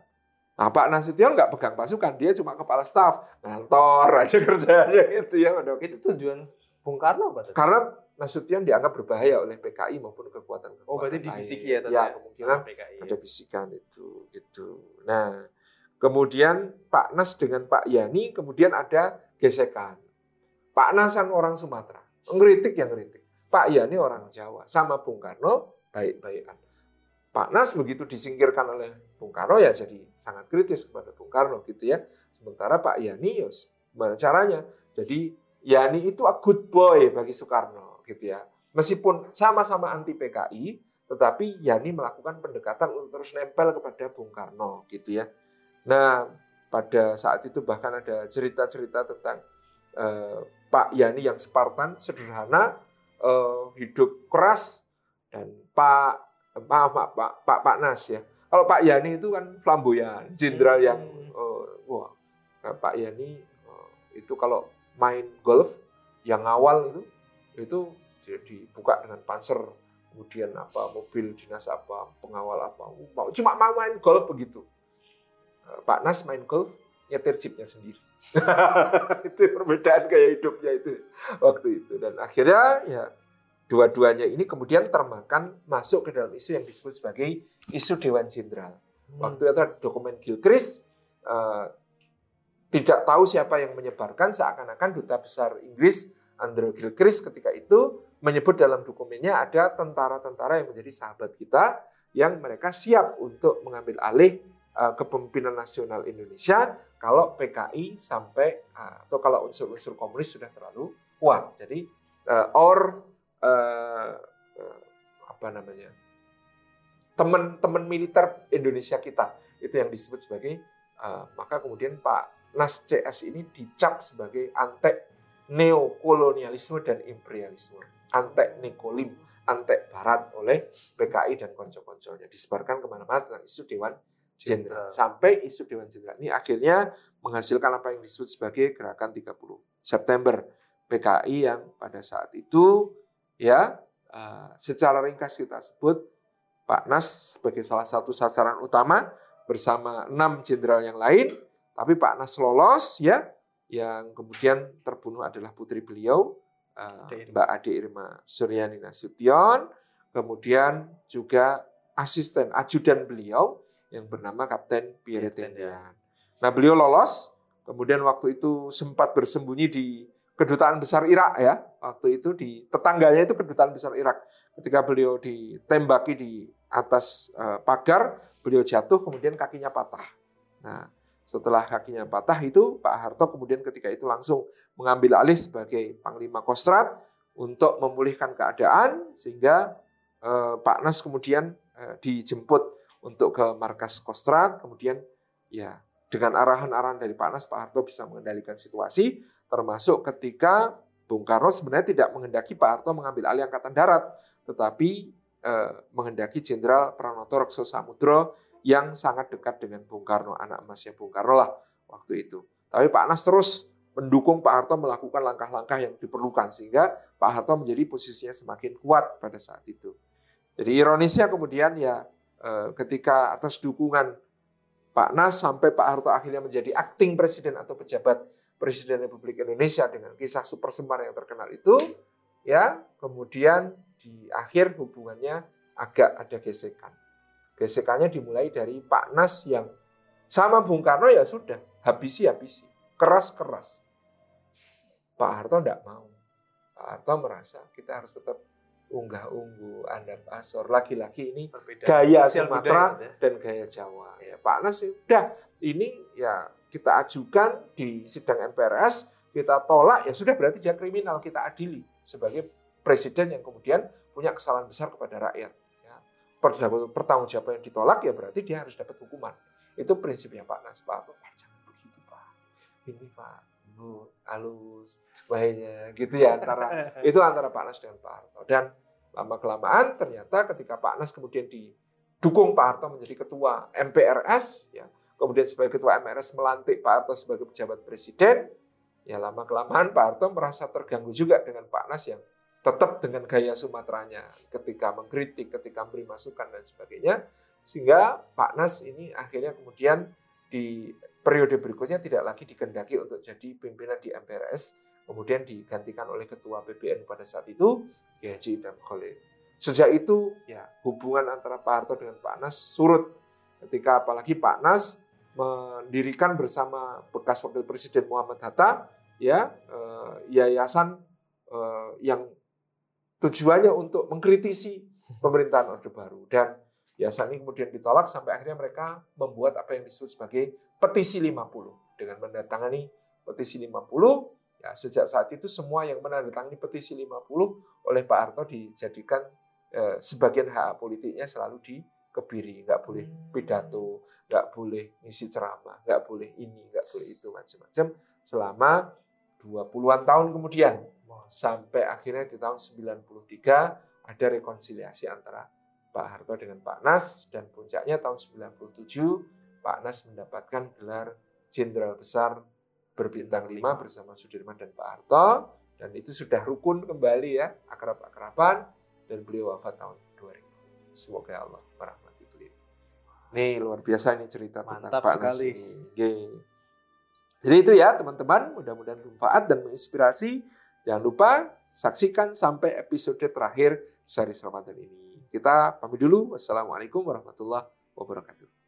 Nah, Pak Nasution nggak pegang pasukan, dia cuma kepala staf, ngantor aja kerjanya gitu ya. Itu tujuan Bung Karno? Taz? karena Nasution dianggap berbahaya oleh PKI maupun kekuatan-kekuatan Oh, berarti dibisiki ya, Taz, Ya, kemungkinan PKI. ada bisikan itu gitu. Nah, kemudian Pak Nas dengan Pak Yani kemudian ada gesekan. Pak Nas kan orang Sumatera, ngeritik yang ngeritik. Pak Yani orang Jawa, sama Bung Karno baik-baikan. Pak Nas begitu disingkirkan oleh Bung Karno ya jadi sangat kritis kepada Bung Karno gitu ya. Sementara Pak Yani ya gimana caranya? Jadi Yani itu a good boy bagi Soekarno gitu ya. Meskipun sama-sama anti PKI, tetapi Yani melakukan pendekatan untuk terus nempel kepada Bung Karno gitu ya. Nah, pada saat itu bahkan ada cerita-cerita tentang eh, Pak Yani yang Spartan, sederhana, eh, hidup keras dan Pak maaf Pak Pak Pak, Pak Nas ya. Kalau Pak Yani itu kan flamboyan, jenderal yang Hmm. eh, wah nah, Pak Yani eh, itu kalau main golf yang awal itu itu jadi buka dengan panser kemudian apa mobil dinas apa pengawal apa mau cuma mau main golf begitu Eh, Pak Nas main golf nyetir jeepnya sendiri itu perbedaan gaya hidupnya itu waktu itu dan akhirnya ya dua-duanya ini kemudian termakan masuk ke dalam isu yang disebut sebagai isu Dewan Jenderal Hmm. waktu itu ada dokumen Gilchrist eh, tidak tahu siapa yang menyebarkan seakan-akan duta besar Inggris Andrew Gilchrist ketika itu menyebut dalam dokumennya ada tentara-tentara yang menjadi sahabat kita yang mereka siap untuk mengambil alih eh, kepemimpinan nasional Indonesia kalau PKI sampai eh, atau kalau unsur-unsur komunis sudah terlalu kuat. Jadi or eh, eh, apa namanya teman-teman militer Indonesia kita. Itu yang disebut sebagai eh, maka kemudian Pak Nas CS ini dicap sebagai antek neokolonialisme dan imperialisme, antek nekolim, antek barat oleh PKI dan konco-konconya. Disebarkan ke mana-mana tentang isu Dewan Jenderal. sampai isu Dewan Jenderal ini akhirnya menghasilkan apa yang disebut sebagai gerakan 30 September PKI yang pada saat itu ya eh, secara ringkas kita sebut Pak Nas sebagai salah satu sasaran utama bersama enam jenderal yang lain, tapi Pak Nas lolos ya, yang kemudian terbunuh adalah putri beliau uh, Mbak Ade Irma Suryani Nasution, kemudian juga asisten ajudan beliau yang bernama Kapten Pierre Tendian. Nah beliau lolos, kemudian waktu itu sempat bersembunyi di kedutaan besar Irak ya, waktu itu di tetangganya itu kedutaan besar Irak. Ketika beliau ditembaki di atas uh, pagar, beliau jatuh, kemudian kakinya patah. Nah, setelah kakinya patah itu, Pak Harto kemudian ketika itu langsung mengambil alih sebagai Panglima Kostrat untuk memulihkan keadaan sehingga eh, Pak Nas kemudian eh, dijemput untuk ke markas Kostrat, kemudian ya dengan arahan-arahan dari Pak Nas, Pak Harto bisa mengendalikan situasi, termasuk ketika Bung Karno sebenarnya tidak menghendaki Pak Harto mengambil alih Angkatan Darat, tetapi eh, menghendaki Jenderal Pranoto Rekso Samudro yang sangat dekat dengan Bung Karno, anak emasnya Bung Karno lah waktu itu. Tapi Pak Anas terus mendukung Pak Harto melakukan langkah-langkah yang diperlukan sehingga Pak Harto menjadi posisinya semakin kuat pada saat itu. Jadi ironisnya kemudian ya eh, ketika atas dukungan Pak Nas sampai Pak Harto akhirnya menjadi akting presiden atau pejabat Presiden Republik Indonesia dengan kisah super semar yang terkenal itu, ya kemudian di akhir hubungannya agak ada gesekan. Gesekannya dimulai dari Pak Nas yang sama Bung Karno ya sudah, habisi-habisi, keras-keras. Pak Harto tidak mau. Pak Harto merasa kita harus tetap unggah-unggu, andap asor. Laki-laki ini Berbeda. gaya Sumatera ya. dan gaya Jawa. Ya, Pak Nas ya udah ini ya kita ajukan di sidang MPRS, kita tolak ya sudah berarti dia kriminal, kita adili sebagai presiden yang kemudian punya kesalahan besar kepada rakyat pertanggungjawaban yang ditolak ya berarti dia harus dapat hukuman. Itu prinsipnya Pak Nas. Pak, Pak jangan begitu Pak. Ini Pak, halus, bahayanya gitu ya antara itu antara Pak Nas dengan Pak Harto. Dan lama kelamaan ternyata ketika Pak Nas kemudian didukung Pak Harto menjadi ketua MPRS, ya kemudian sebagai ketua MPRS melantik Pak Harto sebagai pejabat presiden, ya lama kelamaan Pak Harto merasa terganggu juga dengan Pak Nas yang tetap dengan gaya Sumateranya ketika mengkritik, ketika memberi masukan dan sebagainya. Sehingga Pak Nas ini akhirnya kemudian di periode berikutnya tidak lagi dikendaki untuk jadi pimpinan di MPRS, kemudian digantikan oleh ketua PBN pada saat itu, Kiai Haji Idam Khalil. Sejak itu ya hubungan antara Pak Harto dengan Pak Nas surut ketika apalagi Pak Nas mendirikan bersama bekas wakil presiden Muhammad Hatta ya eh, yayasan eh, yang Tujuannya untuk mengkritisi pemerintahan Orde Baru. Dan biasa ini kemudian ditolak sampai akhirnya mereka membuat apa yang disebut sebagai petisi 50. Dengan mendatangani petisi 50, ya sejak saat itu semua yang menandatangani petisi 50 oleh Pak Harto dijadikan eh, sebagian hak politiknya selalu dikebiri. Nggak boleh hmm. pidato, nggak boleh ngisi ceramah, nggak boleh ini, nggak boleh itu, macam-macam. Selama 20-an tahun kemudian sampai akhirnya di tahun 93 ada rekonsiliasi antara Pak Harto dengan Pak Nas dan puncaknya tahun 97 Pak Nas mendapatkan gelar Jenderal Besar berbintang 5 bersama Sudirman dan Pak Harto dan itu sudah rukun kembali ya akrab-akraban dan beliau wafat tahun 2000. Semoga Allah merahmati beliau. Ini luar biasa ini cerita Mantap tentang Pak sekali. Nas. Jadi itu ya teman-teman, mudah-mudahan bermanfaat dan menginspirasi. Jangan lupa saksikan sampai episode terakhir seri Ramadan ini. Kita pamit dulu. Wassalamualaikum warahmatullahi wabarakatuh.